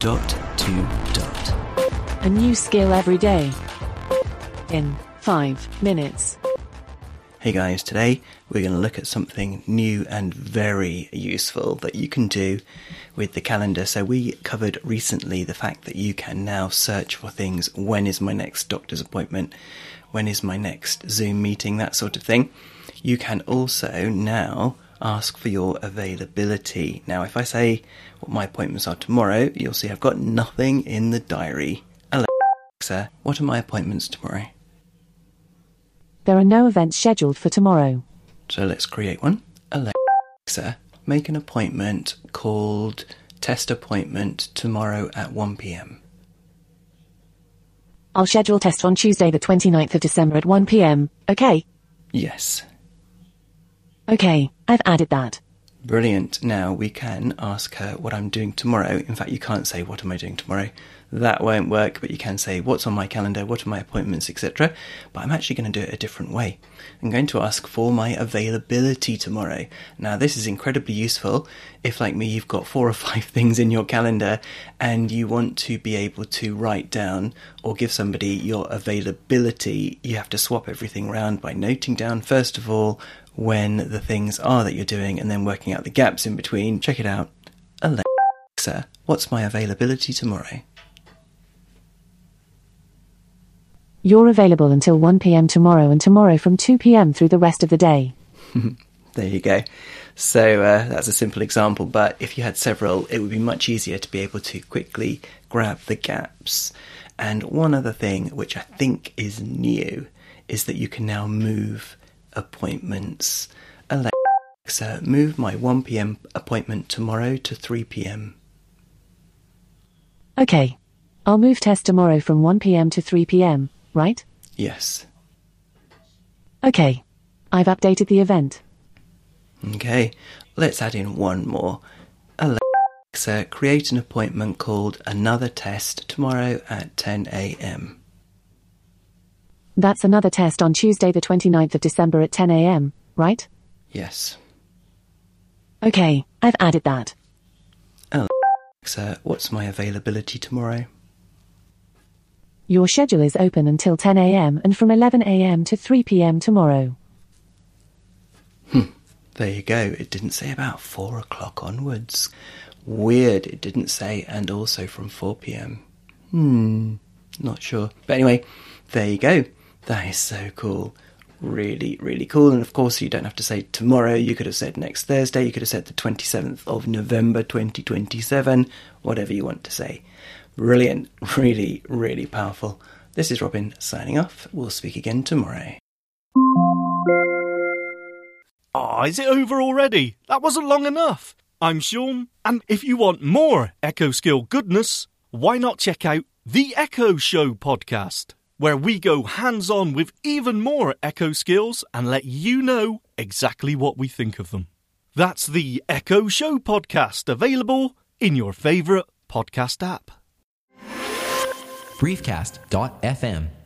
dot to dot. A new skill every day. In 5 minutes. Hey guys, today we're going to look at something new and very useful that you can do with the calendar. So, we covered recently the fact that you can now search for things when is my next doctor's appointment, when is my next Zoom meeting, that sort of thing. You can also now ask for your availability. Now, if I say what my appointments are tomorrow, you'll see I've got nothing in the diary. Alexa, what are my appointments tomorrow? There are no events scheduled for tomorrow. So let's create one. Alexa, make an appointment called test appointment tomorrow at 1 pm. I'll schedule test on Tuesday, the 29th of December at 1 pm. Okay? Yes. Okay, I've added that. Brilliant. Now we can ask her what I'm doing tomorrow. In fact, you can't say, What am I doing tomorrow? That won't work, but you can say, What's on my calendar? What are my appointments, etc. But I'm actually going to do it a different way. I'm going to ask for my availability tomorrow. Now, this is incredibly useful if, like me, you've got four or five things in your calendar and you want to be able to write down or give somebody your availability. You have to swap everything around by noting down, first of all, when the things are that you're doing and then working out the gaps in between. Check it out. Alexa, what's my availability tomorrow? You're available until 1 pm tomorrow and tomorrow from 2 pm through the rest of the day. There you go. So uh, that's a simple example, but if you had several, it would be much easier to be able to quickly grab the gaps. And one other thing, which I think is new, is that you can now move appointments. Alexa, move my 1 pm appointment tomorrow to 3 pm. Okay. I'll move test tomorrow from 1 pm to 3 pm, right? Yes. Okay. I've updated the event. Okay, let's add in one more. Alexa, create an appointment called Another Test tomorrow at 10 a.m. That's another test on Tuesday, the 29th of December at 10 am, right? Yes. Okay, I've added that. Alexa, what's my availability tomorrow? Your schedule is open until 10 am and from 11 am to 3 pm tomorrow. Hmm, there you go. It didn't say about 4 o'clock onwards. Weird, it didn't say, and also from 4 pm. Hmm, not sure. But anyway, there you go. That is so cool. Really, really cool. And of course, you don't have to say tomorrow. You could have said next Thursday. You could have said the 27th of November 2027. Whatever you want to say. Brilliant. Really, really powerful. This is Robin signing off. We'll speak again tomorrow. Ah, is it over already? That wasn't long enough. I'm Sean, and if you want more Echo Skill goodness, why not check out the Echo Show podcast, where we go hands on with even more Echo skills and let you know exactly what we think of them. That's the Echo Show podcast, available in your favourite podcast app. briefcast.fm